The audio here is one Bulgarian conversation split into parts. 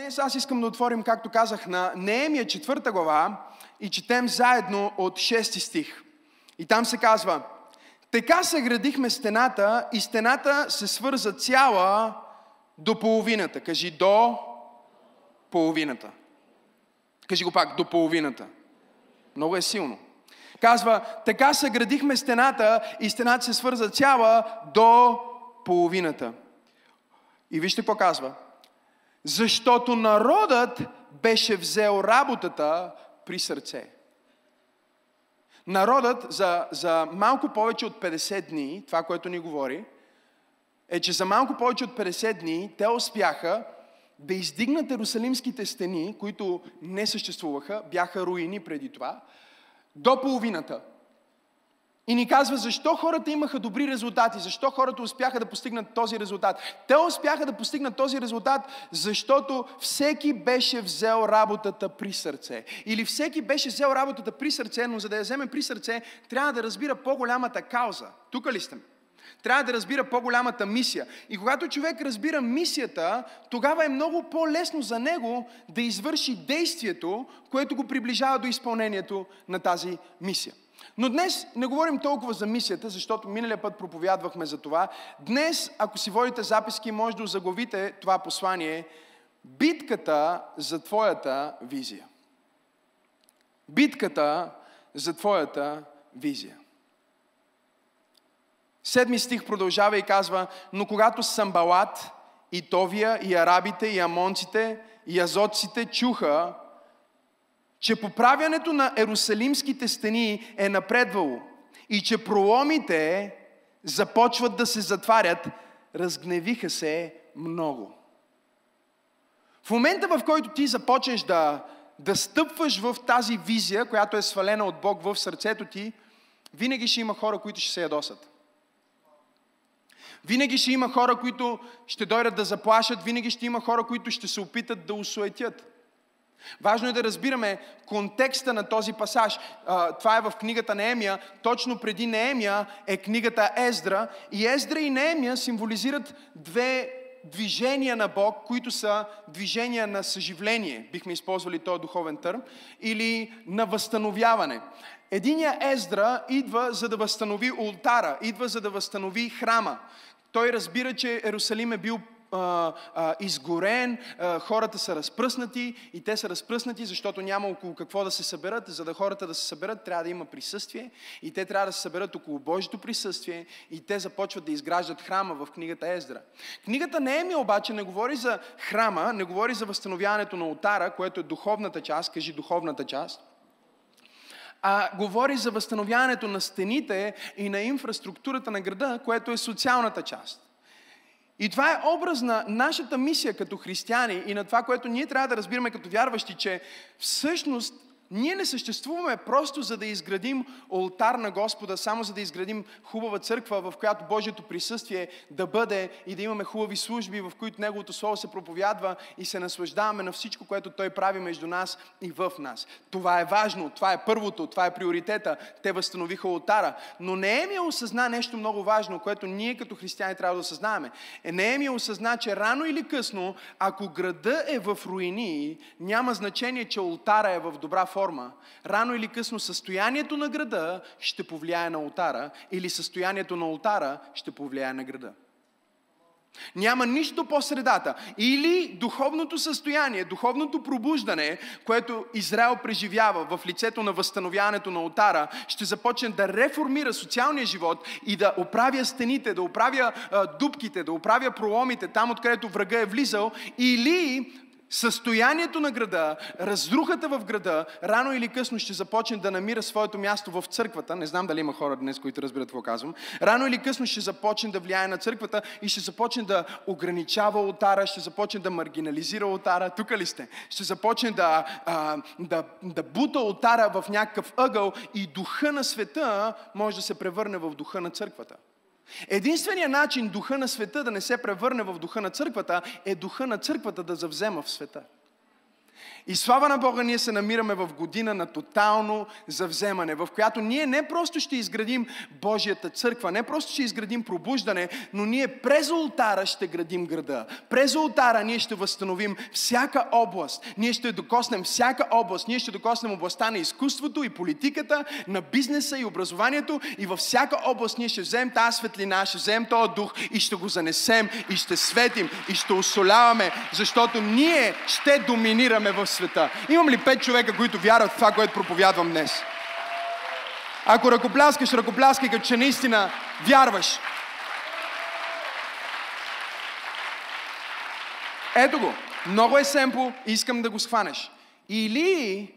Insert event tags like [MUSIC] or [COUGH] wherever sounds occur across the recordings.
Днес аз искам да отворим, както казах, на Неемия четвърта глава и четем заедно от 6 стих. И там се казва, така съградихме стената и стената се свърза цяла до половината. Кажи до половината. Кажи го пак, до половината. Много е силно. Казва, така съградихме стената и стената се свърза цяла до половината. И вижте какво казва. Защото народът беше взел работата при сърце. Народът за, за малко повече от 50 дни, това, което ни говори, е, че за малко повече от 50 дни те успяха да издигнат Ерусалимските стени, които не съществуваха, бяха руини преди това, до половината. И ни казва защо хората имаха добри резултати, защо хората успяха да постигнат този резултат. Те успяха да постигнат този резултат, защото всеки беше взел работата при сърце. Или всеки беше взел работата при сърце, но за да я вземе при сърце, трябва да разбира по-голямата кауза. Тук ли сте? Трябва да разбира по-голямата мисия. И когато човек разбира мисията, тогава е много по-лесно за него да извърши действието, което го приближава до изпълнението на тази мисия. Но днес не говорим толкова за мисията, защото миналия път проповядвахме за това. Днес, ако си водите записки, може да заглавите това послание Битката за твоята визия. Битката за твоята визия. Седми стих продължава и казва, но когато Самбалат и Товия и арабите и амонците и азотците чуха, че поправянето на Ерусалимските стени е напредвало и че проломите започват да се затварят, разгневиха се много. В момента, в който ти започнеш да, да стъпваш в тази визия, която е свалена от Бог в сърцето ти, винаги ще има хора, които ще се ядосат. Винаги ще има хора, които ще дойдат да заплашат, винаги ще има хора, които ще се опитат да усуетят. Важно е да разбираме контекста на този пасаж. Това е в книгата Неемия. Точно преди Неемия е книгата Ездра. И Ездра и Неемия символизират две движения на Бог, които са движения на съживление, бихме използвали този духовен търм, или на възстановяване. Единия Ездра идва за да възстанови ултара, идва за да възстанови храма. Той разбира, че Ерусалим е бил а, а, изгорен, а, хората са разпръснати и те са разпръснати, защото няма около какво да се съберат. За да хората да се съберат, трябва да има присъствие и те трябва да се съберат около Божието присъствие и те започват да изграждат храма в книгата Ездра. Книгата Нееми обаче не говори за храма, не говори за възстановяването на отара, което е духовната част, кажи духовната част, а говори за възстановяването на стените и на инфраструктурата на града, което е социалната част. И това е образ на нашата мисия като християни и на това, което ние трябва да разбираме като вярващи, че всъщност ние не съществуваме просто за да изградим олтар на Господа, само за да изградим хубава църква, в която Божието присъствие да бъде и да имаме хубави служби, в които Неговото Слово се проповядва и се наслаждаваме на всичко, което Той прави между нас и в нас. Това е важно, това е първото, това е приоритета. Те възстановиха олтара. Но Неемия осъзна нещо много важно, което ние като християни трябва да осъзнаваме. Е, Неемия осъзна, че рано или късно, ако града е в руини, няма значение, че олтара е в добра форма форма, рано или късно състоянието на града ще повлияе на ултара или състоянието на ултара ще повлияе на града. Няма нищо по средата. Или духовното състояние, духовното пробуждане, което Израел преживява в лицето на възстановяването на ултара, ще започне да реформира социалния живот и да оправя стените, да оправя а, дубките, да оправя проломите там, откъдето врага е влизал, или състоянието на града, разрухата в града, рано или късно ще започне да намира своето място в църквата. Не знам дали има хора днес, които разбират какво казвам. Рано или късно ще започне да влияе на църквата и ще започне да ограничава отара, ще започне да маргинализира отара. Тук ли сте? Ще започне да, а, да, да бута отара в някакъв ъгъл и духа на света може да се превърне в духа на църквата. Единственият начин духа на света да не се превърне в духа на църквата е духа на църквата да завзема в света. И слава на Бога, ние се намираме в година на тотално завземане, в която ние не просто ще изградим Божията църква, не просто ще изградим пробуждане, но ние през ултара ще градим града. През ултара ние ще възстановим всяка област. Ние ще докоснем всяка област. Ние ще докоснем областта на изкуството и политиката, на бизнеса и образованието. И във всяка област ние ще вземем тази светлина, ще вземем този дух и ще го занесем и ще светим и ще усоляваме, защото ние ще доминираме в света. Имам ли пет човека, които вярват в това, което проповядвам днес? Ако ръкопляскаш, ръкопляскай, като че наистина вярваш. Ето го. Много е семпо искам да го схванеш. Или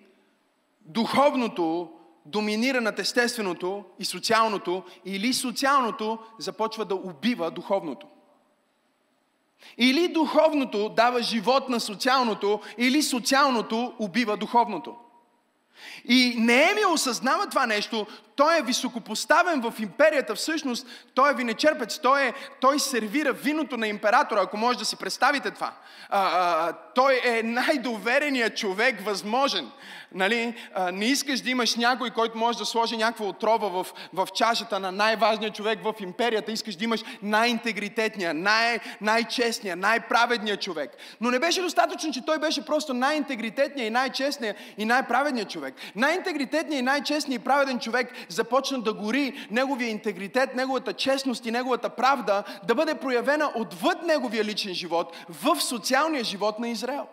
духовното доминира над естественото и социалното, или социалното започва да убива духовното. Или духовното дава живот на социалното, или социалното убива духовното. И Неемия осъзнава това нещо, той е високопоставен в империята, всъщност той е винечерпец, той, е, той сервира виното на императора, ако може да си представите това. А, а, той е най-довереният човек възможен. Нали? А, не искаш да имаш някой, който може да сложи някаква отрова в, в чашата на най-важния човек в империята. Искаш да имаш най-интегритетния, най- най-честния, най-праведния човек. Но не беше достатъчно, че той беше просто най-интегритетния и най-честния и най-праведния човек. Най-интегритетният и най-честният и праведен човек започна да гори неговия интегритет, неговата честност и неговата правда да бъде проявена отвъд неговия личен живот в социалния живот на Израел.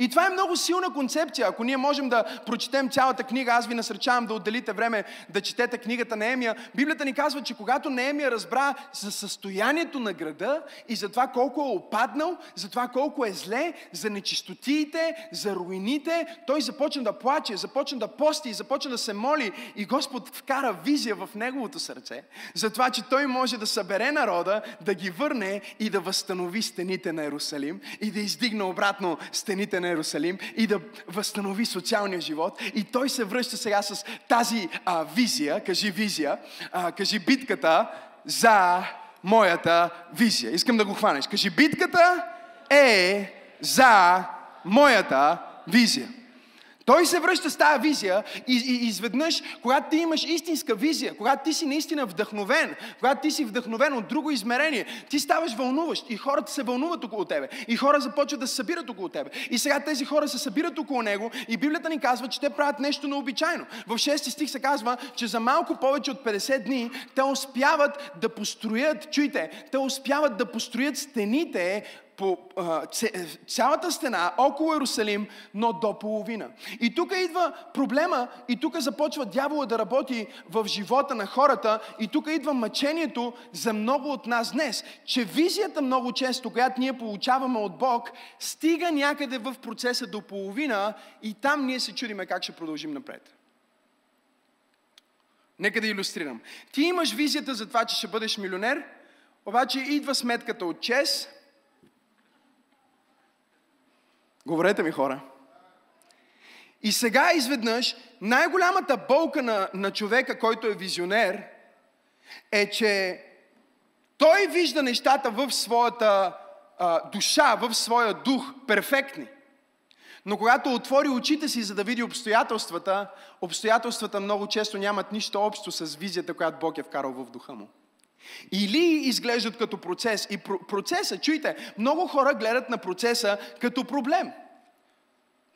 И това е много силна концепция. Ако ние можем да прочетем цялата книга, аз ви насръчавам да отделите време да четете книгата на Емия. Библията ни казва, че когато Неемия разбра за състоянието на града и за това колко е опаднал, за това колко е зле, за нечистотиите, за руините, той започна да плаче, започна да пости, започна да се моли и Господ вкара визия в неговото сърце за това, че той може да събере народа, да ги върне и да възстанови стените на Иерусалим и да издигне обратно стените на Иерусалим и да възстанови социалния живот. И той се връща сега с тази а, визия, кажи визия, а, кажи битката за моята визия. Искам да го хванеш. Кажи битката е за моята визия. Той се връща с тази визия и, и изведнъж, когато ти имаш истинска визия, когато ти си наистина вдъхновен, когато ти си вдъхновен от друго измерение, ти ставаш вълнуващ и хората се вълнуват около тебе. И хора започват да се събират около тебе. И сега тези хора се събират около него и Библията ни казва, че те правят нещо необичайно. В 6 стих се казва, че за малко повече от 50 дни те успяват да построят, чуйте, те успяват да построят стените по цялата стена около Иерусалим, но до половина. И тук идва проблема, и тук започва дявола да работи в живота на хората, и тук идва мъчението за много от нас днес, че визията много често, която ние получаваме от Бог, стига някъде в процеса до половина и там ние се чудиме как ще продължим напред. Нека да иллюстрирам. Ти имаш визията за това, че ще бъдеш милионер, обаче идва сметката от чест, Говорете ми, хора. И сега изведнъж най-голямата болка на, на човека, който е визионер, е, че той вижда нещата в своята а, душа, в своя дух, перфектни. Но когато отвори очите си, за да види обстоятелствата, обстоятелствата много често нямат нищо общо с визията, която Бог е вкарал в духа му. Или изглеждат като процес. И процеса, чуйте, много хора гледат на процеса като проблем.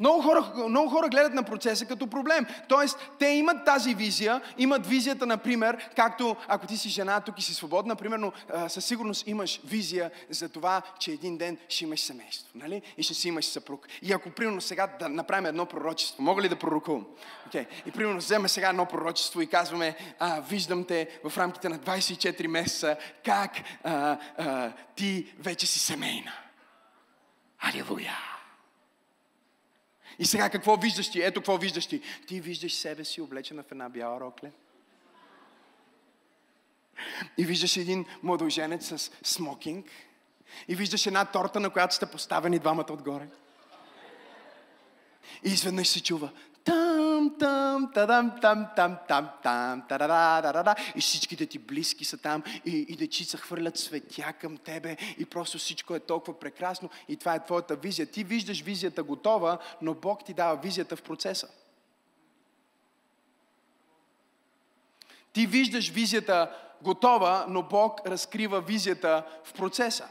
Много хора, много хора гледат на процеса като проблем. Тоест, те имат тази визия, имат визията, например, както ако ти си жена тук и си свободна, примерно, със сигурност имаш визия за това, че един ден ще имаш семейство, нали? И ще си имаш съпруг. И ако, примерно, сега да направим едно пророчество, мога ли да пророкувам? Okay. И, примерно, вземе сега едно пророчество и казваме, а, виждам те в рамките на 24 месеца, как а, а, ти вече си семейна. Алилуя! И сега какво виждаш ти? Ето какво виждаш ти. Ти виждаш себе си облечена в една бяла рокля. И виждаш един младоженец с смокинг. И виждаш една торта, на която сте поставени двамата отгоре. И изведнъж се чува там, тадам, там, там, там, там, тарара, и всичките ти близки са там, и, и дечица хвърлят светя към тебе, и просто всичко е толкова прекрасно, и това е твоята визия. Ти виждаш визията готова, но Бог ти дава визията в процеса. Ти виждаш визията готова, но Бог разкрива визията в процеса.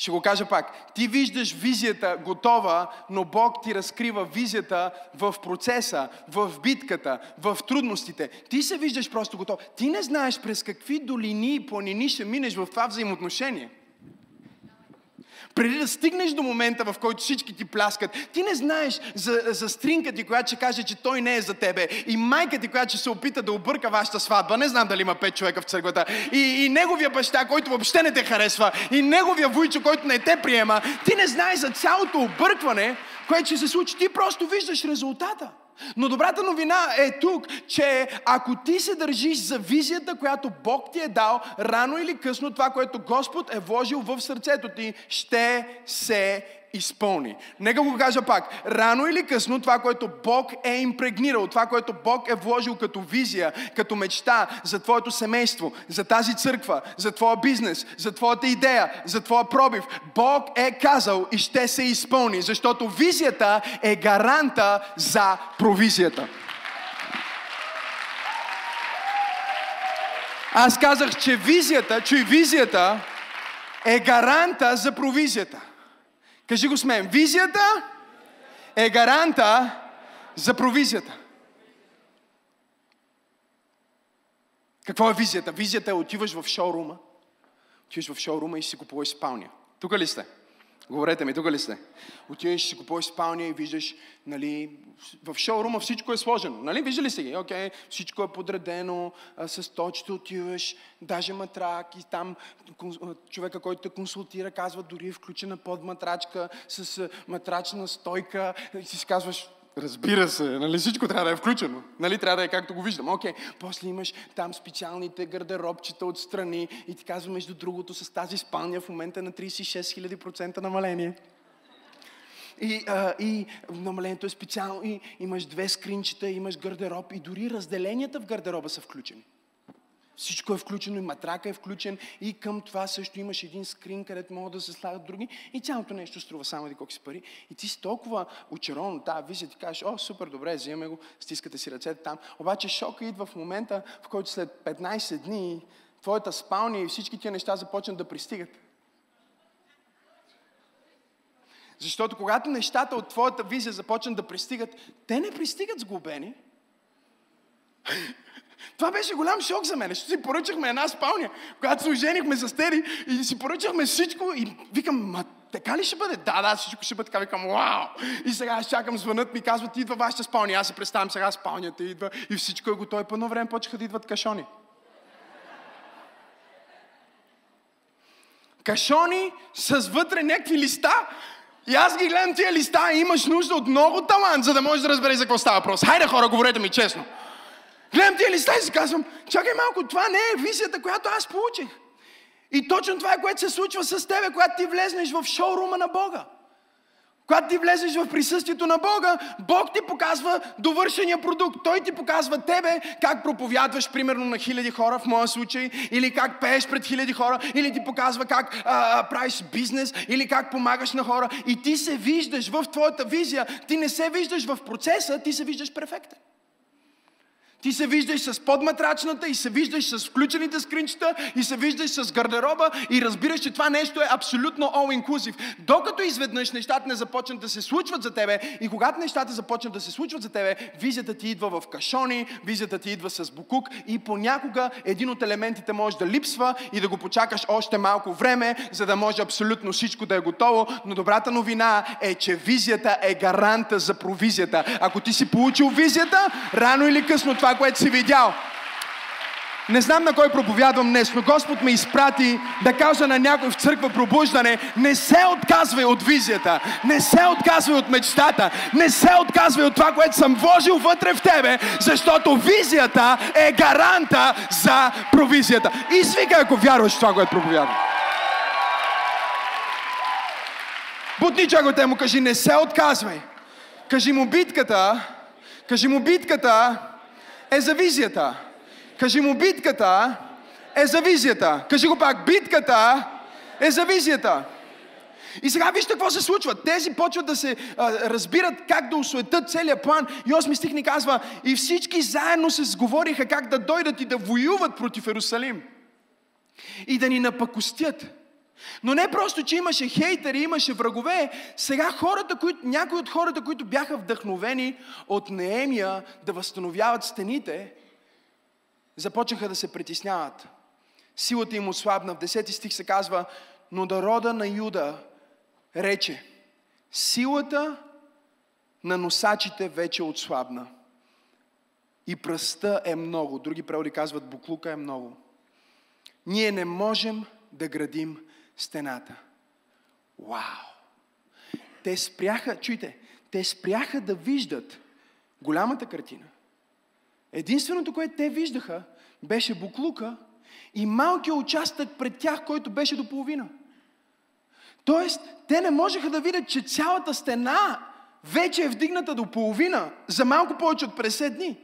Ще го кажа пак. Ти виждаш визията готова, но Бог ти разкрива визията в процеса, в битката, в трудностите. Ти се виждаш просто готов. Ти не знаеш през какви долини и планини ще минеш в това взаимоотношение преди да стигнеш до момента, в който всички ти пляскат, ти не знаеш за, за стринка ти, която ще каже, че той не е за тебе. И майка ти, която ще се опита да обърка вашата сватба. Не знам дали има пет човека в църквата. И, и неговия баща, който въобще не те харесва. И неговия вуйчо, който не те приема. Ти не знаеш за цялото объркване, което ще се случи. Ти просто виждаш резултата. Но добрата новина е тук, че ако ти се държиш за визията, която Бог ти е дал, рано или късно това, което Господ е вложил в сърцето ти, ще се изпълни. Нека го кажа пак. Рано или късно това, което Бог е импрегнирал, това, което Бог е вложил като визия, като мечта за твоето семейство, за тази църква, за твоя бизнес, за твоята идея, за твоя пробив, Бог е казал и ще се изпълни, защото визията е гаранта за провизията. Аз казах, че визията, че визията е гаранта за провизията. Кажи го с мен. Визията е гаранта за провизията. Какво е визията? Визията е отиваш в шоурума, отиваш в шоурума и си купуваш спалня. Тук ли сте? Говорете ми, тук ли сте? Отиваш, си купуваш спалня и виждаш, нали, в шоурума всичко е сложено. Нали, виждали си ги? Окей, всичко е подредено, а, с точите отиваш, даже матрак и там човека, който те консултира, казва дори е включена под матрачка с матрачна стойка и си казваш, Разбира се, нали всичко трябва да е включено. Нали трябва да е както го виждам. Окей, после имаш там специалните гардеробчета отстрани и ти казва, между другото, с тази спалня в момента на 36 000% намаление. И, а, и намалението е специално. И имаш две скринчета, имаш гардероб и дори разделенията в гардероба са включени. Всичко е включено и матрака е включен и към това също имаш един скрин, където могат да се слагат други и цялото нещо струва само един колко си пари. И ти си толкова очарован от тази визия, ти кажеш, о, супер, добре, взимаме го, стискате си ръцете там. Обаче шока идва в момента, в който след 15 дни твоята спалня и всички тия неща започнат да пристигат. Защото когато нещата от твоята визия започнат да пристигат, те не пристигат сглобени. Това беше голям шок за мен. Ще си поръчахме една спалня, когато се оженихме с Тери и си поръчахме всичко и викам, ма така ли ще бъде? Да, да, всичко ще бъде така. Викам, вау! И сега аз чакам, звънат ми, казват, идва вашата спалня. Аз се представям сега спалнята идва и всичко е готово. По време почнаха да идват кашони. Кашони с вътре някакви листа. И аз ги гледам тия листа и имаш нужда от много талант, за да можеш да разбереш за какво става въпрос. Хайде хора, говорете ми честно. Гледам тия листа и си казвам, чакай малко, това не е визията, която аз получих. И точно това е, което се случва с тебе, когато ти влезнеш в шоурума на Бога. Когато ти влезеш в присъствието на Бога, Бог ти показва довършения продукт. Той ти показва тебе как проповядваш, примерно, на хиляди хора, в моя случай, или как пееш пред хиляди хора, или ти показва как а, правиш бизнес, или как помагаш на хора. И ти се виждаш в твоята визия. Ти не се виждаш в процеса, ти се виждаш перфектен. Ти се виждаш с подматрачната и се виждаш с включените скринчета и се виждаш с гардероба и разбираш, че това нещо е абсолютно all-inclusive. Докато изведнъж нещата не започнат да се случват за тебе и когато нещата започнат да се случват за тебе, визията ти идва в кашони, визията ти идва с букук и понякога един от елементите може да липсва и да го почакаш още малко време, за да може абсолютно всичко да е готово. Но добрата новина е, че визията е гаранта за провизията. Ако ти си получил визията, рано или късно това това, което си видял. Не знам на кой проповядвам днес, но Господ ме изпрати да кажа на някой в църква пробуждане, не се отказвай от визията, не се отказвай от мечтата, не се отказвай от това, което съм вложил вътре в тебе, защото визията е гаранта за провизията. И свикай, ако вярваш в това, което проповядвам. Бутни човекът му кажи, не се отказвай. Кажи му битката, Кажи му битката е за визията. Кажи му битката е за визията. Кажи го пак, битката е за визията. И сега вижте какво се случва. Тези почват да се а, разбират как да осуетат целият план. И 8 стих ни казва, и всички заедно се сговориха как да дойдат и да воюват против Иерусалим. И да ни напакостят. Но не просто, че имаше хейтери, имаше врагове. Сега хората, които, някои от хората, които бяха вдъхновени от Неемия да възстановяват стените, започнаха да се притесняват. Силата им ослабна. В 10 стих се казва, но народа на Юда рече, силата на носачите вече отслабна. И пръста е много. Други преводи казват, буклука е много. Ние не можем да градим стената. Вау! Те спряха, чуйте, те спряха да виждат голямата картина. Единственото, което те виждаха, беше буклука и малкият участък пред тях, който беше до половина. Тоест, те не можеха да видят, че цялата стена вече е вдигната до половина за малко повече от 50 дни.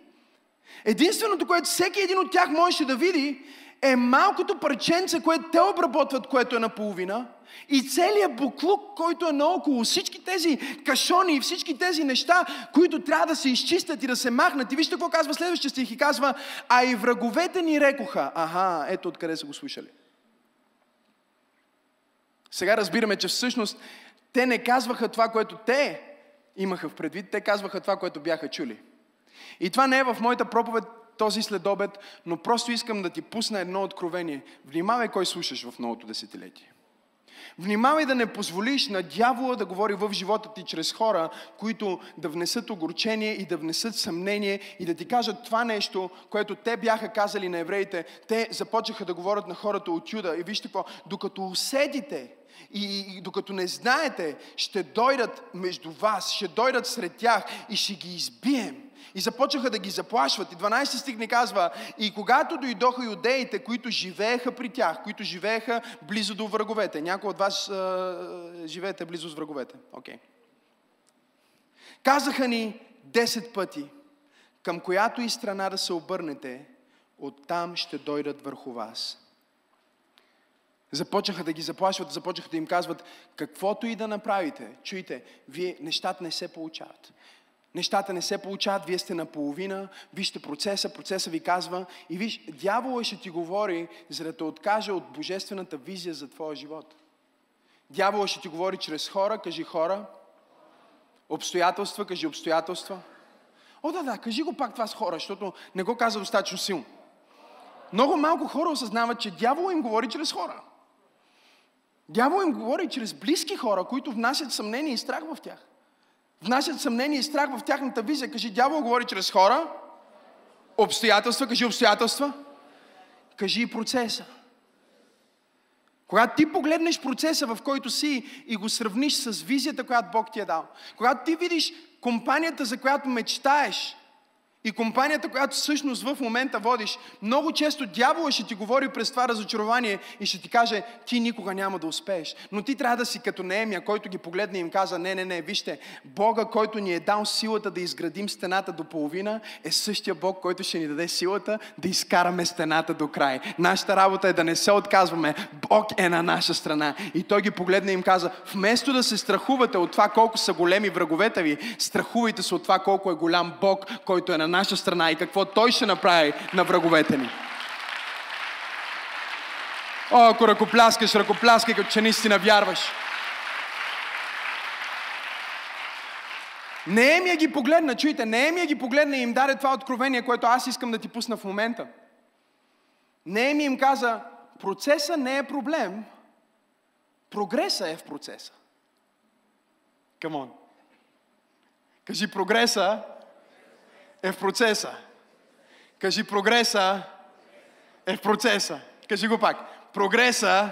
Единственото, което всеки един от тях можеше да види, е малкото парченце, което те обработват, което е наполовина, и целият буклук, който е наоколо, всички тези кашони и всички тези неща, които трябва да се изчистят и да се махнат. И вижте какво казва следващия стих и казва, а и враговете ни рекоха. Аха, ето откъде са го слушали. Сега разбираме, че всъщност те не казваха това, което те имаха в предвид, те казваха това, което бяха чули. И това не е в моята проповед този следобед, но просто искам да ти пусна едно откровение. Внимавай кой слушаш в новото десетилетие. Внимавай да не позволиш на дявола да говори в живота ти чрез хора, които да внесат огорчение и да внесат съмнение и да ти кажат това нещо, което те бяха казали на евреите. Те започнаха да говорят на хората от Юда. И вижте какво, докато уседите и, и докато не знаете, ще дойдат между вас, ще дойдат сред тях и ще ги избием. И започнаха да ги заплашват. И 12 стих ни казва, и когато дойдоха юдеите, които живееха при тях, които живееха близо до враговете. Някои от вас а, живеете близо с враговете. Окей. Okay. Казаха ни 10 пъти, към която и страна да се обърнете, оттам ще дойдат върху вас. Започнаха да ги заплашват, започнаха да им казват, каквото и да направите, чуйте, вие нещата не се получават. Нещата не се получават, вие сте наполовина, вижте процеса, процеса ви казва и виж, дявола ще ти говори, за да те откаже от божествената визия за твоя живот. Дявола ще ти говори чрез хора, кажи хора, обстоятелства, кажи обстоятелства. О, да, да, кажи го пак това с хора, защото не го каза достатъчно силно. Много малко хора осъзнават, че дявола им говори чрез хора. Дявол им говори чрез близки хора, които внасят съмнение и страх в тях. Внасят съмнение и страх в тяхната визия. Кажи, дявол говори чрез хора, обстоятелства, кажи обстоятелства, кажи и процеса. Когато ти погледнеш процеса, в който си и го сравниш с визията, която Бог ти е дал, когато ти видиш компанията, за която мечтаеш, и компанията, която всъщност в момента водиш, много често дявола ще ти говори през това разочарование и ще ти каже, ти никога няма да успееш. Но ти трябва да си като Неемия, който ги погледне и им каза, не, не, не, вижте, Бога, който ни е дал силата да изградим стената до половина, е същия Бог, който ще ни даде силата да изкараме стената до край. Нашата работа е да не се отказваме. Бог е на наша страна. И той ги погледне и им каза, вместо да се страхувате от това колко са големи враговете ви, страхувайте се от това колко е голям Бог, който е на наша страна и какво Той ще направи на враговете ни. О, ако ръкопляскаш, ръкопляскай, като че наистина вярваш. Неемия ги погледна, чуйте, Неемия ги погледна и им даде това откровение, което аз искам да ти пусна в момента. Неемия им каза, процеса не е проблем, прогреса е в процеса. On. Кажи, прогреса е в процеса. Кажи, прогреса е в процеса. Кажи го пак. Прогреса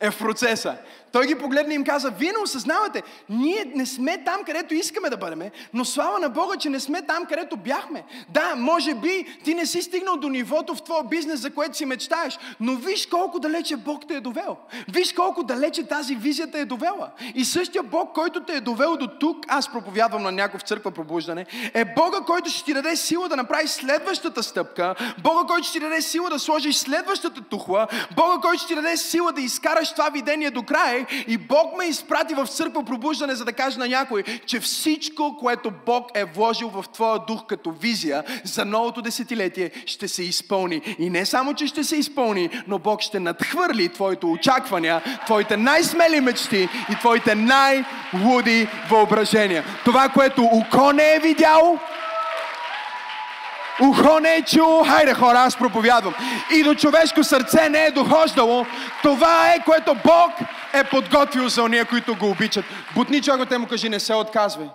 е в процеса. Той ги погледна и им каза, вие не осъзнавате, ние не сме там, където искаме да бъдем, но слава на Бога, че не сме там, където бяхме. Да, може би ти не си стигнал до нивото в твоя бизнес, за което си мечтаеш, но виж колко далече Бог те е довел. Виж колко далече тази визия те е довела. И същия Бог, който те е довел до тук, аз проповядвам на някой в църква пробуждане, е Бога, който ще ти даде сила да направиш следващата стъпка, Бога, който ще ти даде сила да сложиш следващата тухла, Бога, който ще ти даде сила да изкараш това видение до край и Бог ме изпрати в църква пробуждане, за да каже на някой, че всичко, което Бог е вложил в твоя дух като визия за новото десетилетие, ще се изпълни. И не само, че ще се изпълни, но Бог ще надхвърли твоите очаквания, твоите най-смели мечти и твоите най-луди въображения. Това, което око не е видяло, ухо не е хайде хора, аз проповядвам. И до човешко сърце не е дохождало. Това е, което Бог е подготвил за уния, които го обичат. Бутни човекът му кажи, не се отказвай.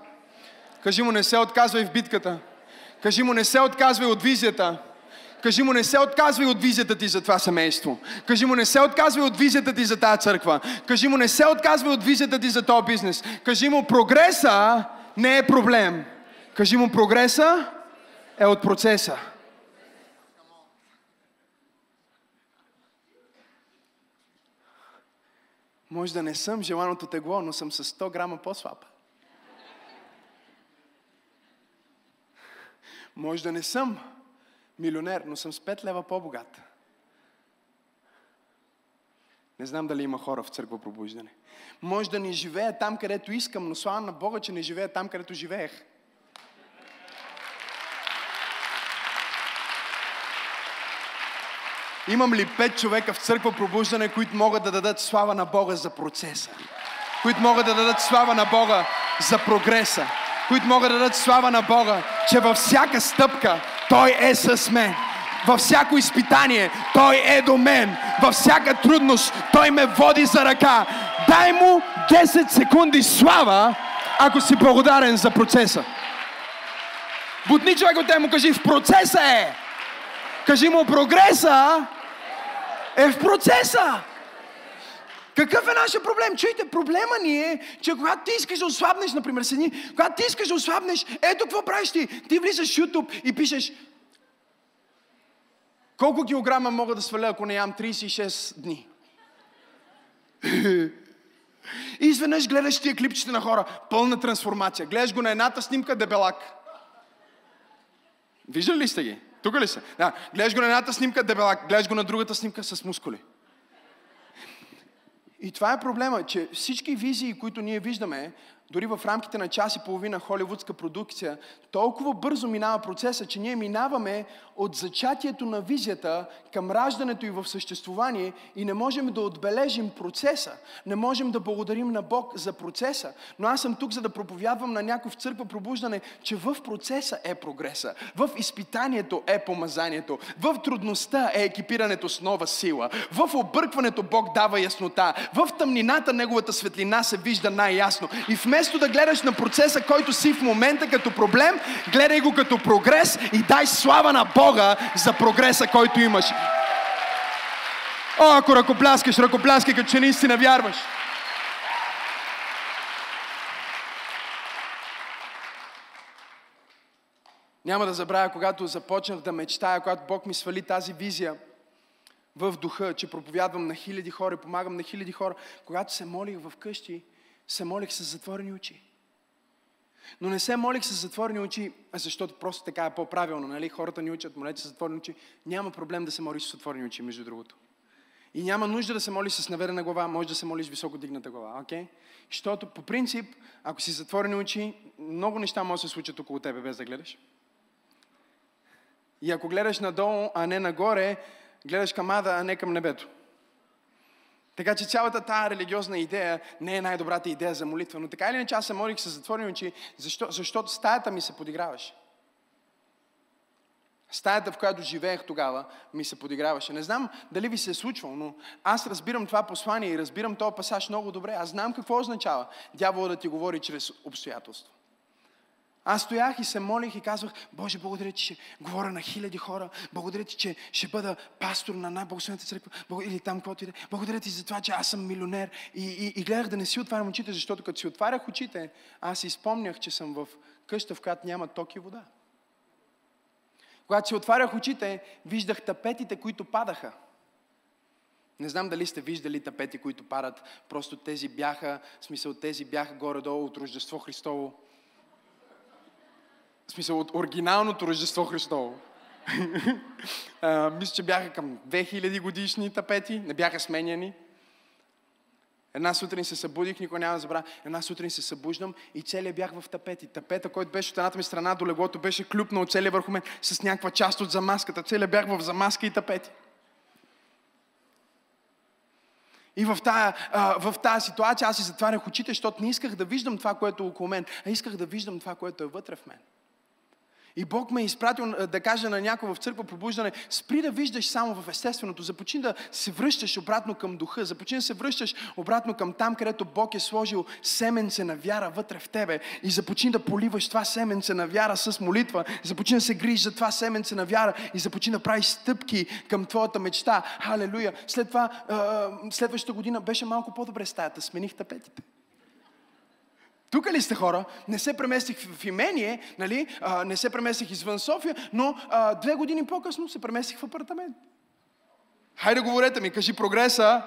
Кажи му, не се отказвай в битката. Кажи му, не се отказвай от визията. Кажи му, не се отказвай от визията ти за това семейство. Кажи му, не се отказвай от визията ти за тази църква. Кажи му, не се отказвай от визията ти за този бизнес. Кажи му, прогреса не е проблем. Кажи му, прогреса е от процеса. Може да не съм желаното тегло, но съм с 100 грама по-слаб. Може да не съм милионер, но съм с 5 лева по-богат. Не знам дали има хора в църква пробуждане. Може да не живея там, където искам, но слава на Бога, че не живея там, където живеех. Имам ли пет човека в църква пробуждане, които могат да дадат слава на Бога за процеса? Които могат да дадат слава на Бога за прогреса? Които могат да дадат слава на Бога, че във всяка стъпка Той е с мен? Във всяко изпитание Той е до мен. Във всяка трудност Той ме води за ръка. Дай му 10 секунди слава, ако си благодарен за процеса. Бутни човек от те му кажи, в процеса е. Кажи му, прогреса е в процеса. Какъв е нашия проблем? Чуйте, проблема ни е, че когато ти искаш да ослабнеш, например, седни, когато ти искаш да ослабнеш, ето какво правиш ти. Ти влизаш в YouTube и пишеш колко килограма мога да сваля, ако не ям 36 дни? И изведнъж гледаш тия клипчета на хора. Пълна трансформация. Гледаш го на едната снимка, дебелак. Виждали ли сте ги? Тук ли са? Да. Гледаш го на едната снимка, дебелак. Гледаш го на другата снимка с мускули. И това е проблема, че всички визии, които ние виждаме, дори в рамките на час и половина холивудска продукция, толкова бързо минава процеса, че ние минаваме от зачатието на визията към раждането и в съществувание и не можем да отбележим процеса. Не можем да благодарим на Бог за процеса. Но аз съм тук, за да проповядвам на някой в църква пробуждане, че в процеса е прогреса. В изпитанието е помазанието. В трудността е екипирането с нова сила. В объркването Бог дава яснота. В тъмнината Неговата светлина се вижда най-ясно. И вместо да гледаш на процеса, който си в момента като проблем, гледай го като прогрес и дай слава на Бога за прогреса, който имаш. О, ако ръкопляскаш, ръкопляскай, като че наистина вярваш. Няма да забравя, когато започнах да мечтая, когато Бог ми свали тази визия в духа, че проповядвам на хиляди хора, помагам на хиляди хора. Когато се молих в къщи, се молих с затворени очи. Но не се молих с затворени очи, защото просто така е по-правилно. Нали? Хората ни учат, молете с затворени очи. Няма проблем да се молиш с отворени очи, между другото. И няма нужда да се молиш с наверена глава, може да се молиш високо дигната глава. Okay? Защото по принцип, ако си затворени очи, много неща може да се случат около тебе, без да гледаш. И ако гледаш надолу, а не нагоре, гледаш към ада, а не към небето. Така че цялата тази религиозна идея не е най-добрата идея за молитва. Но така или иначе аз се молих с затворени очи, защо, защото стаята ми се подиграваше. Стаята, в която живеех тогава, ми се подиграваше. Не знам дали ви се е случвало, но аз разбирам това послание и разбирам този пасаж много добре. Аз знам какво означава дявола да ти говори чрез обстоятелство. Аз стоях и се молих и казвах, Боже, благодаря ти, че говоря на хиляди хора. Благодаря ти, че ще бъда пастор на най-благословената църква. Или там, каквото и да е. Благодаря ти за това, че аз съм милионер. И, и, и гледах да не си отварям очите, защото като си отварях очите, аз си спомнях, че съм в къща, в която няма ток и вода. Когато си отварях очите, виждах тапетите, които падаха. Не знам дали сте виждали тапети, които падат. Просто тези бяха, смисъл тези бяха горе-долу от Рождество Христово. В смисъл от оригиналното Рождество Христово. [LAUGHS] а, мисля, че бяха към 2000 годишни тапети, не бяха сменяни. Една сутрин се събудих, никой няма да забравя. Една сутрин се събуждам и целият бях в тапети. Тапета, който беше от едната ми страна до леглото, беше клюпнал целият върху мен с някаква част от замаската. Целият бях в замаска и тапети. И в тази, в тази ситуация аз си затварях очите, защото не исках да виждам това, което е около мен, а исках да виждам това, което е вътре в мен. И Бог ме е изпратил да каже на някой в църква пробуждане, спри да виждаш само в естественото, започни да се връщаш обратно към духа, започни да се връщаш обратно към там, където Бог е сложил семенце на вяра вътре в тебе и започни да поливаш това семенце на вяра с молитва, започни да се грижиш за това семенце на вяра и започни да правиш стъпки към твоята мечта. Халелуя! След това, следващата година беше малко по-добре стаята, смених тапетите. Тук ли сте хора? Не се преместих в имение, нали? а, не се преместих извън София, но а, две години по-късно се преместих в апартамент. Хайде говорете ми, кажи прогреса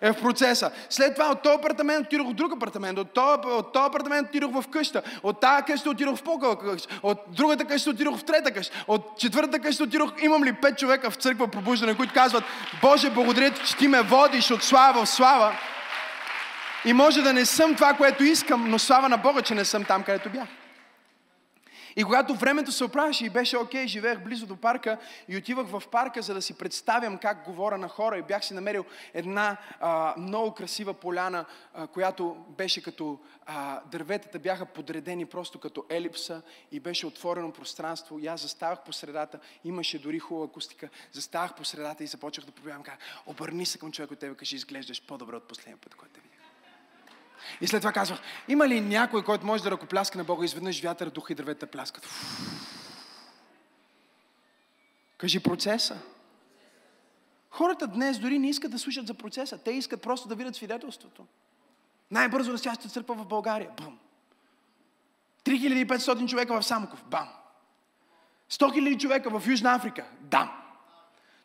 е в процеса. След това от този апартамент отидох в друг апартамент, от този, от този апартамент отидох в къща, от тази къща отидох в по къща, от другата къща отидох в трета къща, от четвъртата къща отидох, имам ли пет човека в църква пробуждане, които казват, Боже, благодаря ти, че ти ме водиш от слава в слава. И може да не съм това, което искам, но слава на Бога, че не съм там, където бях. И когато времето се оправяше и беше окей, okay, живеех близо до парка и отивах в парка, за да си представям как говоря на хора и бях си намерил една а, много красива поляна, а, която беше като а, дърветата бяха подредени просто като елипса и беше отворено пространство. И аз заставах по средата, имаше дори хубава акустика, заставах по средата и започнах да проявявам как обърни се към човек от тебе, кажи, изглеждаш по-добре от последния път, който те видях. И след това казвах, има ли някой, който може да ръкопляска на Бога, изведнъж вятър, духа и дървета пляскат. Кажи процеса. Хората днес дори не искат да слушат за процеса. Те искат просто да видят свидетелството. Най-бързо растящата църква в България. Бам. 3500 човека в Самоков. Бам. 100 000 човека в Южна Африка. Дам.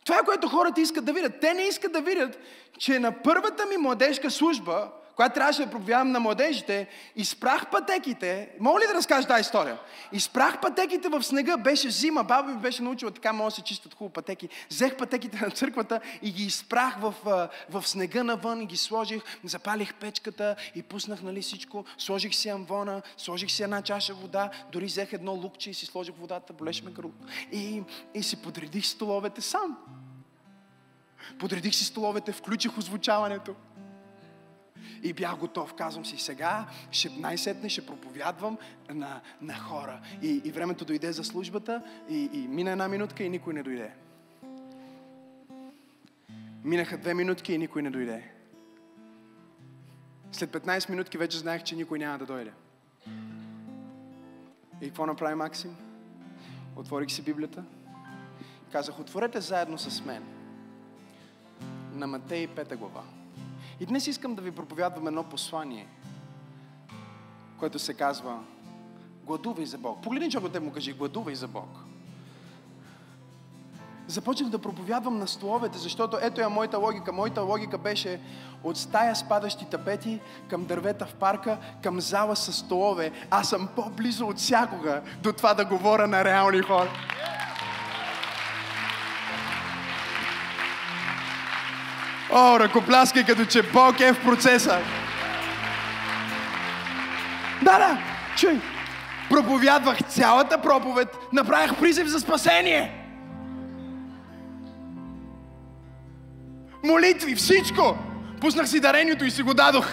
Това е което хората искат да видят. Те не искат да видят, че на първата ми младежка служба когато трябваше да проповядвам на младежите, изпрах пътеките. Мога ли да разкажа тази история? Изпрах пътеките в снега, беше зима, баба ми беше научила така, може да се чистят хубаво пътеки. Взех пътеките на църквата и ги изпрах в, в снега навън и ги сложих, запалих печката и пуснах нали, всичко. Сложих си амвона, сложих си една чаша вода, дори взех едно лукче и си сложих водата, болеше ме кръв. И, и си подредих столовете сам. Подредих си столовете, включих озвучаването. И бях готов. Казвам си, сега ще, най-сетне ще проповядвам на, на хора. И, и времето дойде за службата и, и мина една минутка и никой не дойде. Минаха две минутки и никой не дойде. След 15 минутки вече знаех, че никой няма да дойде. И какво направи Максим? Отворих си Библията. Казах, отворете заедно с мен на Матей 5 глава. И днес искам да ви проповядвам едно послание, което се казва Гладувай за Бог. Погледни човекът му кажи, гладувай за Бог. Започнах да проповядвам на столовете, защото ето е моята логика. Моята логика беше от стая с падащи тапети към дървета в парка, към зала с столове. Аз съм по-близо от всякога до това да говоря на реални хора. О, ръкопляскай като че Бог е в процеса. Да, да, чуй. Проповядвах цялата проповед, направих призив за спасение. Молитви, всичко. Пуснах си дарението и си го дадох.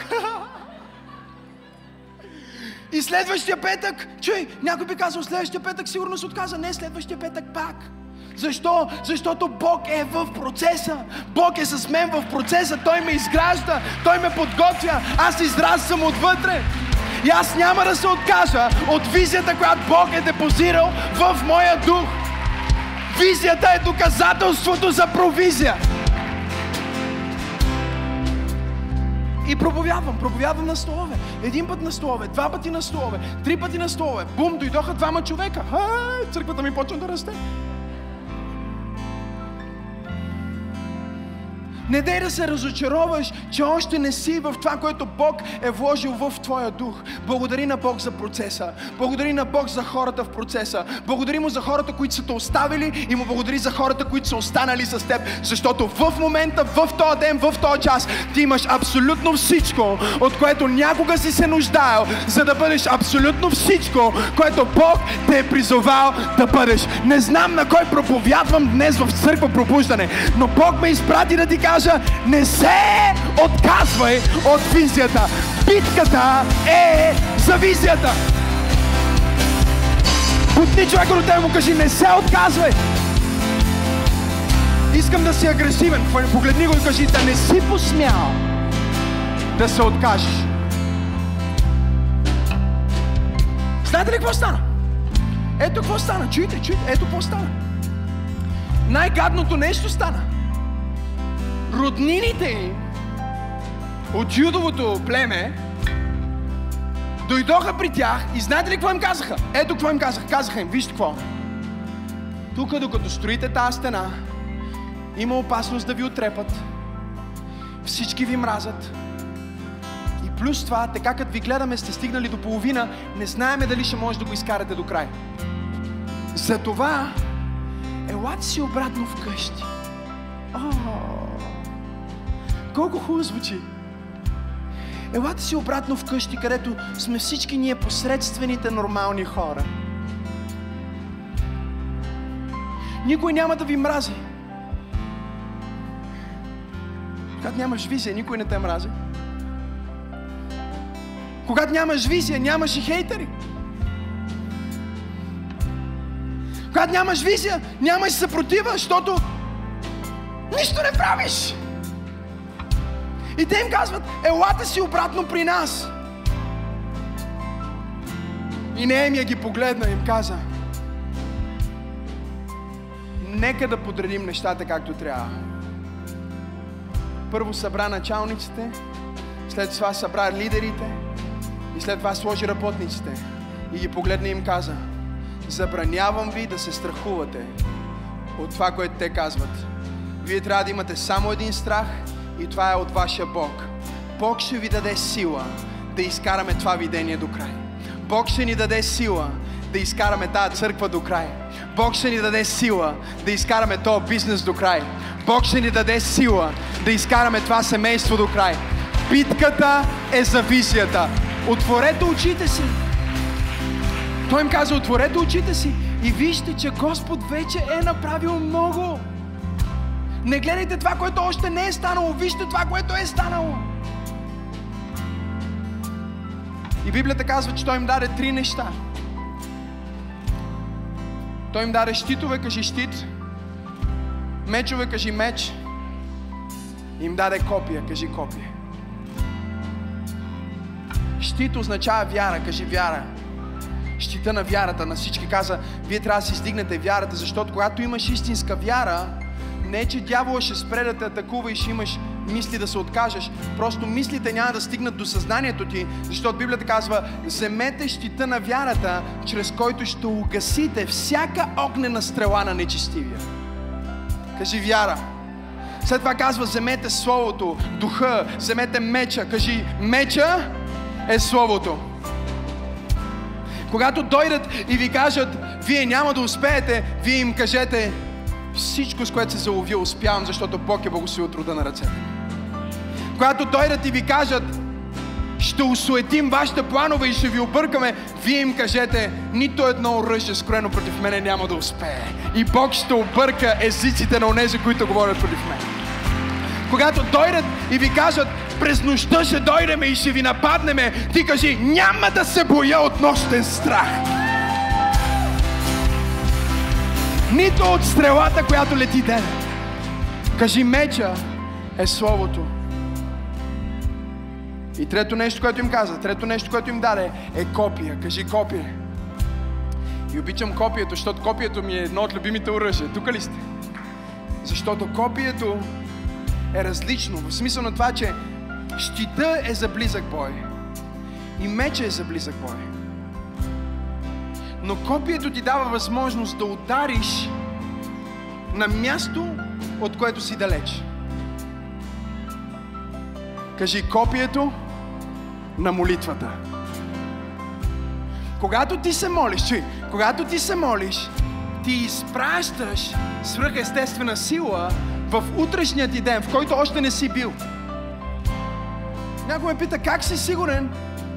И следващия петък, чуй, някой би казал, следващия петък сигурно се отказа. Не, следващия петък пак. Защо? Защото Бог е в процеса. Бог е с мен в процеса. Той ме изгражда, Той ме подготвя. Аз израствам отвътре. И аз няма да се откажа от визията, която Бог е депозирал в моя дух. Визията е доказателството за провизия. И проповядвам, проповядвам на столове. Един път на столове, два пъти на столове, три пъти на столове. Бум, дойдоха двама човека. Ай, църквата ми почна да расте. Не дай да се разочароваш, че още не си в това, което Бог е вложил в твоя дух. Благодари на Бог за процеса. Благодари на Бог за хората в процеса. Благодари му за хората, които са те оставили и му благодари за хората, които са останали с теб. Защото в момента, в този ден, в този час, ти имаш абсолютно всичко, от което някога си се нуждаел, за да бъдеш абсолютно всичко, което Бог те е призовал да бъдеш. Не знам на кой проповядвам днес в църква пробуждане, но Бог ме изпрати да ти кажа, кажа, не се отказвай от визията. Битката е за визията. Путни човека до тебе му кажи, не се отказвай. Искам да си агресивен. Погледни го и кажи, да не си посмял да се откажеш. Знаете ли какво стана? Ето какво стана. Чуйте, чуйте. Ето какво стана. Най-гадното нещо стана роднините им от юдовото племе дойдоха при тях и знаете ли какво им казаха? Ето какво им казаха. Казаха им, вижте какво. Тук, докато строите тази стена, има опасност да ви отрепат. Всички ви мразят. И плюс това, така като ви гледаме, сте стигнали до половина, не знаеме дали ще може да го изкарате до край. Затова, елате си обратно вкъщи. О, колко хубаво звучи. Елате си обратно вкъщи, където сме всички ние посредствените нормални хора. Никой няма да ви мрази. Когато нямаш визия, никой не те мрази. Когато нямаш визия, нямаш и хейтери. Когато нямаш визия, нямаш съпротива, защото нищо не правиш. И те им казват, елате си обратно при нас. И Неемия ги погледна и им каза, нека да подредим нещата както трябва. Първо събра началниците, след това събра лидерите и след това сложи работниците. И ги погледна и им каза, забранявам ви да се страхувате от това, което те казват. Вие трябва да имате само един страх – и това е от вашия Бог. Бог ще ви даде сила да изкараме това видение до край. Бог ще ни даде сила да изкараме тази църква до край. Бог ще ни даде сила да изкараме този бизнес до край. Бог ще ни даде сила да изкараме това семейство до край. Битката е за визията. Отворете очите си. Той им каза, отворете очите си и вижте, че Господ вече е направил много. Не гледайте това, което още не е станало. Вижте това, което е станало. И Библията казва, че Той им даде три неща. Той им даде щитове, кажи щит. Мечове, кажи меч. И им даде копия, кажи копия. Щит означава вяра, кажи вяра. Щита на вярата на всички каза, вие трябва да си стигнете вярата, защото когато имаш истинска вяра, не че дявола ще спре да те атакува и ще имаш мисли да се откажеш. Просто мислите няма да стигнат до съзнанието ти, защото Библията казва, вземете щита на вярата, чрез който ще угасите всяка огнена стрела на нечестивия. Кажи вяра. След това казва, вземете Словото, духа, вземете меча. Кажи, меча е Словото. Когато дойдат и ви кажат, вие няма да успеете, вие им кажете, всичко, с което се заловил, успявам, защото Бог е благословил труда на ръцете. Когато дойдат и ви кажат, ще усуетим вашите планове и ще ви объркаме, вие им кажете, нито едно оръжие скроено против мене няма да успее. И Бог ще обърка езиците на онези, които говорят против мен. Когато дойдат и ви кажат, през нощта ще дойдеме и ще ви нападнеме, ти кажи, няма да се боя от нощен страх. Нито от стрелата, която лети ден. Кажи, меча е Словото. И трето нещо, което им каза, трето нещо, което им даде е копия. Кажи копие. И обичам копието, защото копието ми е едно от любимите оръжия. Тук ли сте? Защото копието е различно. В смисъл на това, че щита е за близък бой. И меча е за близък бой. Но копието ти дава възможност да удариш на място, от което си далеч. Кажи копието на молитвата. Когато ти се молиш, чуй, когато ти се молиш, ти изпращаш свръхестествена сила в утрешния ти ден, в който още не си бил. Някой ме пита, как си сигурен,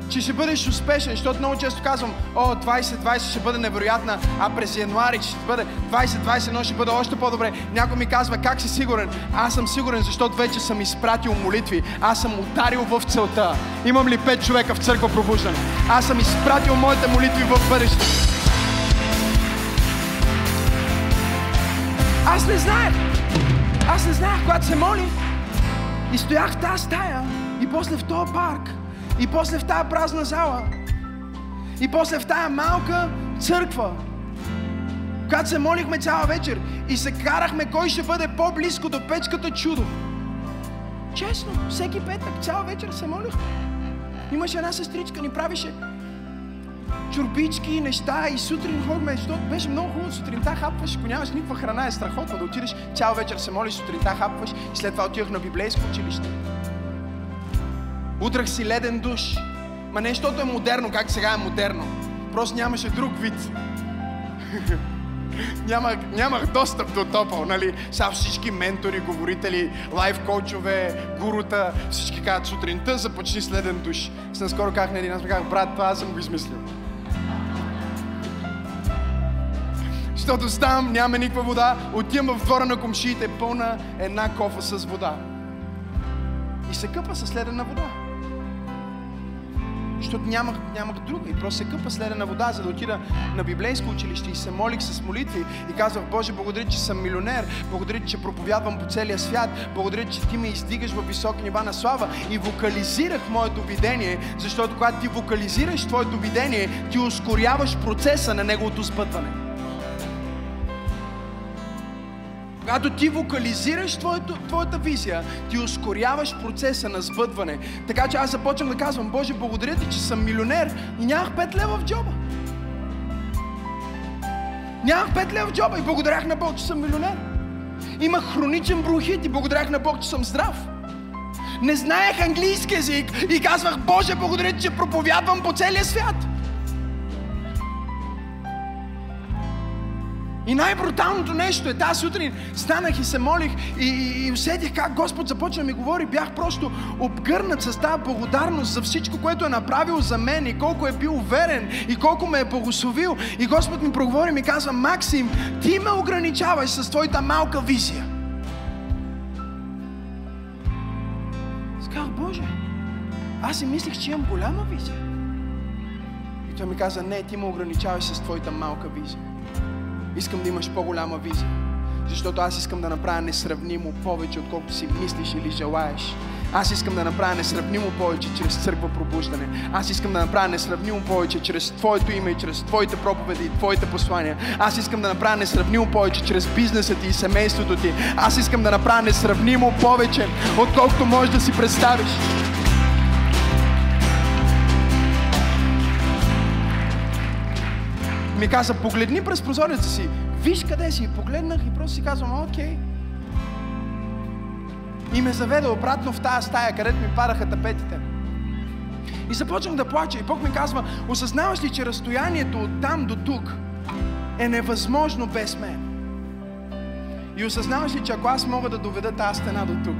че ще бъдеш успешен, защото много често казвам, о, 2020 ще бъде невероятна, а през януари ще бъде 2021 ще бъде още по-добре. Някой ми казва, как си сигурен? Аз съм сигурен, защото вече съм изпратил молитви. Аз съм ударил в целта. Имам ли пет човека в църква пробуждане? Аз съм изпратил моите молитви в бъдеще. Аз не знаех. Аз не знаех, когато се моли. И стоях в тази стая. И после в този парк. И после в тази празна зала. И после в тази малка църква. Когато се молихме цяла вечер и се карахме кой ще бъде по-близко до печката чудо. Честно, всеки петък, цяла вечер се молихме. Имаше една сестричка, ни правише чурбички, неща и сутрин ходихме, защото беше много хубаво. Сутринта хапваш, ако нямаш никаква храна, е страхотно да отидеш цял вечер се молиш, сутринта хапваш и след това отидох на библейско училище. Утрах си леден душ. Ма не защото е модерно, как сега е модерно. Просто нямаше друг вид. [LAUGHS] нямах, нямах достъп до топъл, нали? Сега всички ментори, говорители, лайф коучове, гурута, всички казват сутринта започни с леден душ. С наскоро казах на един, аз казах, брат, това аз съм го измислил. Защото ставам, няма никаква вода, отивам в двора на комшиите, пълна една кофа с вода. И се къпа с ледена вода. Защото нямах, нямах друга. И просто се къпа следена вода, за да отида на библейско училище и се молих с молитви. И казвах, Боже, благодаря, че съм милионер, благодаря, че проповядвам по целия свят, благодаря, че ти ме издигаш в високи нива на слава. И вокализирах моето видение, защото когато ти вокализираш твоето видение, ти ускоряваш процеса на неговото спътване. Когато ти вокализираш твоето, твоята визия, ти ускоряваш процеса на сбъдване. Така че аз започвам да казвам, Боже, благодаря ти, че съм милионер и нямах 5 лева в джоба. Нямах 5 лева в джоба и благодарях на Бог, че съм милионер. Имах хроничен бронхит и благодарях на Бог, че съм здрав. Не знаех английски язик и казвах, Боже, благодаря ти, че проповядвам по целия свят. И най-бруталното нещо е, тази сутрин станах и се молих и, и, и усетих как Господ започна ми говори. Бях просто обгърнат с тази благодарност за всичко, което е направил за мен и колко е бил уверен и колко ме е благословил. И Господ ми проговори и ми казва, Максим, ти ме ограничаваш с твоята малка визия. Сказах, Боже, аз си мислих, че имам голяма визия. И той ми каза, не, ти ме ограничаваш с твоята малка визия. Искам да имаш по-голяма визия. Защото аз искам да направя несравнимо повече, отколкото си мислиш или желаеш. Аз искам да направя несравнимо повече чрез църква пробуждане. Аз искам да направя несравнимо повече чрез Твоето име и чрез Твоите проповеди и Твоите послания. Аз искам да направя несравнимо повече чрез бизнеса ти и семейството ти. Аз искам да направя несравнимо повече, отколкото можеш да си представиш. Ми каза, погледни през прозореца си, виж къде си. Погледнах и просто си казвам, окей. И ме заведе обратно в тази стая, където ми падаха тапетите. И започнах да плача. И Бог ми казва, осъзнаваш ли, че разстоянието от там до тук е невъзможно без мен? И осъзнаваш ли, че ако аз мога да доведа тази стена до тук,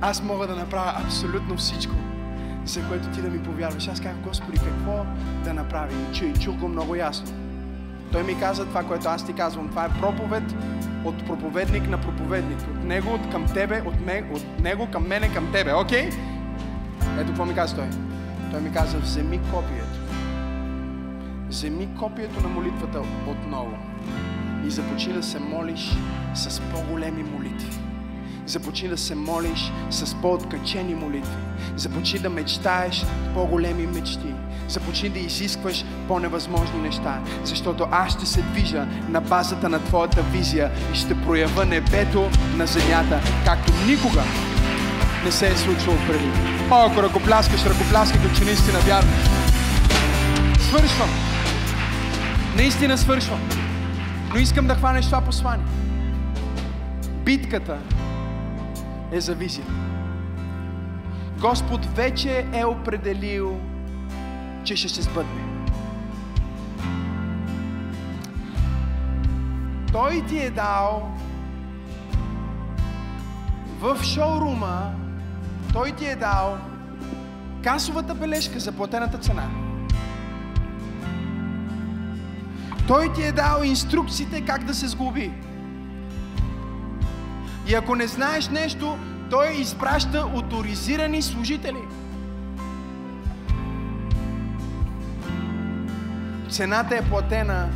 аз мога да направя абсолютно всичко, за което ти да ми повярваш. Аз казах, Господи, какво да направим? Чуй, чух го много ясно. Той ми каза това, което аз ти казвам. Това е проповед от проповедник на проповедник. От него от към тебе, от, ме, от него към мене, към тебе. Окей? Okay? Ето какво ми каза той. Той ми каза, вземи копието. Вземи копието на молитвата отново и започни да се молиш с по-големи молитви Започни да се молиш с по-откачени молитви. Започни да мечтаеш по-големи мечти. Започни да изискваш по-невъзможни неща. Защото аз ще се движа на базата на твоята визия и ще проява небето на земята, както никога не се е случвало преди. О, ако ръкопляскаш, ръкопляскай, че наистина вярваш. Свършвам. Наистина свършвам. Но искам да хванеш това послание. Битката е за визия. Господ вече е определил, че ще се сбъдне. Той ти е дал в шоурума, той ти е дал касовата бележка за платената цена. Той ти е дал инструкциите как да се сглоби. И ако не знаеш нещо, той изпраща авторизирани служители. Цената е платена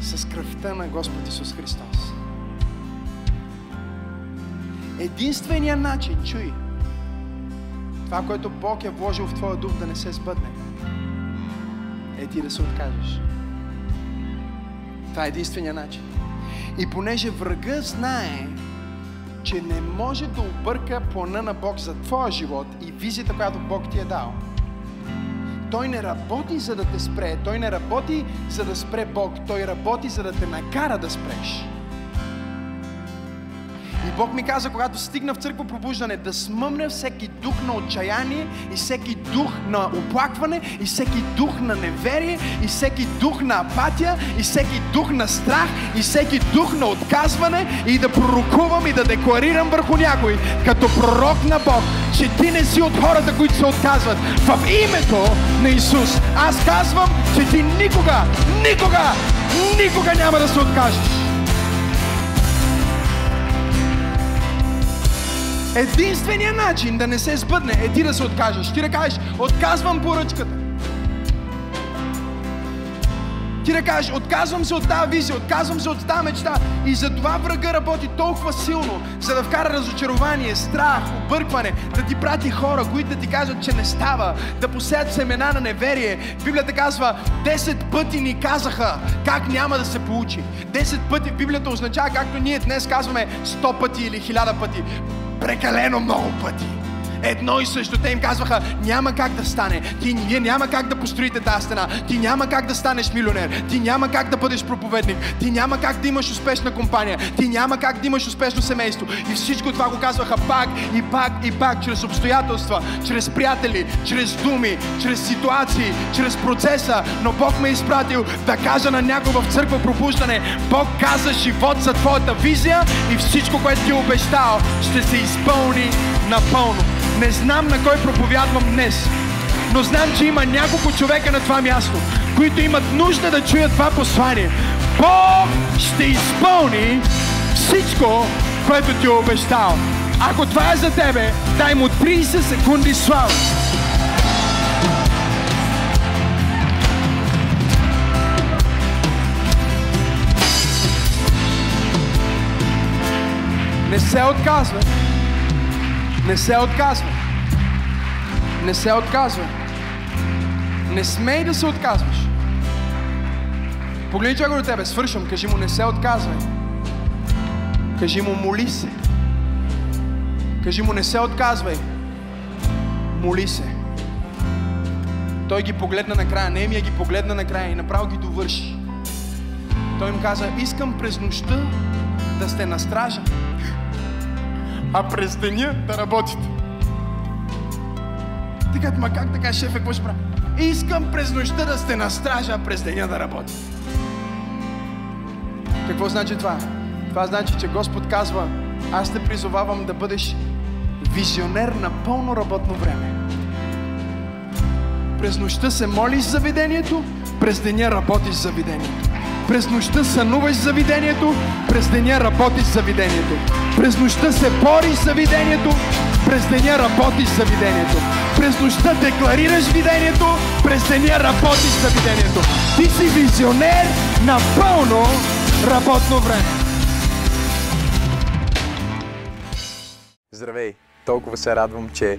с кръвта на Господ Исус Христос. Единственият начин, чуй, това, което Бог е вложил в твоя дух да не се сбъдне, е ти да се откажеш. Това е единствения начин. И понеже врага знае, че не може да обърка плана на Бог за твоя живот и визията, която Бог ти е дал, той не работи за да те спре, той не работи за да спре Бог, той работи за да те накара да спреш. Бог ми каза, когато стигна в църква пробуждане, да смъмне всеки дух на отчаяние и всеки дух на оплакване и всеки дух на неверие и всеки дух на апатия и всеки дух на страх и всеки дух на отказване и да пророкувам и да декларирам върху някой като пророк на Бог, че ти не си от хората, които се отказват. В името на Исус аз казвам, че ти никога, никога, никога няма да се откажеш. Единственият начин да не се сбъдне е ти да се откажеш. Ти да кажеш, отказвам поръчката. Ти да кажеш, отказвам се от тази визия, отказвам се от тази мечта. И затова врага работи толкова силно, за да вкара разочарование, страх, объркване, да ти прати хора, които да ти кажат, че не става, да посеят семена на неверие. Библията казва, 10 пъти ни казаха как няма да се получи. 10 пъти Библията означава, както ние днес казваме, 100 пъти или 1000 пъти прекалено много пъти. Едно и също. Те им казваха, няма как да стане. Ти ние няма как да построите тази стена. Ти няма как да станеш милионер. Ти няма как да бъдеш проповедник. Ти няма как да имаш успешна компания. Ти няма как да имаш успешно семейство. И всичко това го казваха пак и пак и пак, чрез обстоятелства, чрез приятели, чрез думи, чрез ситуации, чрез процеса. Но Бог ме е изпратил да кажа на някой в църква пробуждане. Бог каза живот за твоята визия и всичко, което ти е обещал, ще се изпълни напълно. Не знам на кой проповядвам днес, но знам, че има няколко човека на това място, които имат нужда да чуят това послание. Бог ще изпълни всичко, което ти е обещал. Ако това е за тебе, дай му 30 секунди слава. Не се отказвай. Не се отказва. Не се отказва. Не смей да се отказваш. Погледни човека до тебе, свършвам, кажи му не се отказвай. Кажи му моли се. Кажи му не се отказвай. Моли се. Той ги погледна накрая, Немия ги погледна накрая и направо ги довърши. Той им каза, искам през нощта да сте на стража а през деня да работите. Ти казват, ма как така, шефе, какво ще правя? Искам през нощта да сте на стража, а през деня да работите. Какво значи това? Това значи, че Господ казва, аз те призовавам да бъдеш визионер на пълно работно време. През нощта се молиш за видението, през деня работиш за видението. През нощта сънуваш за видението, през деня работиш за видението. През нощта се бориш за видението, през деня работиш за видението. През нощта декларираш видението, през деня работиш за видението. Ти си визионер на пълно работно време. Здравей! Толкова се радвам, че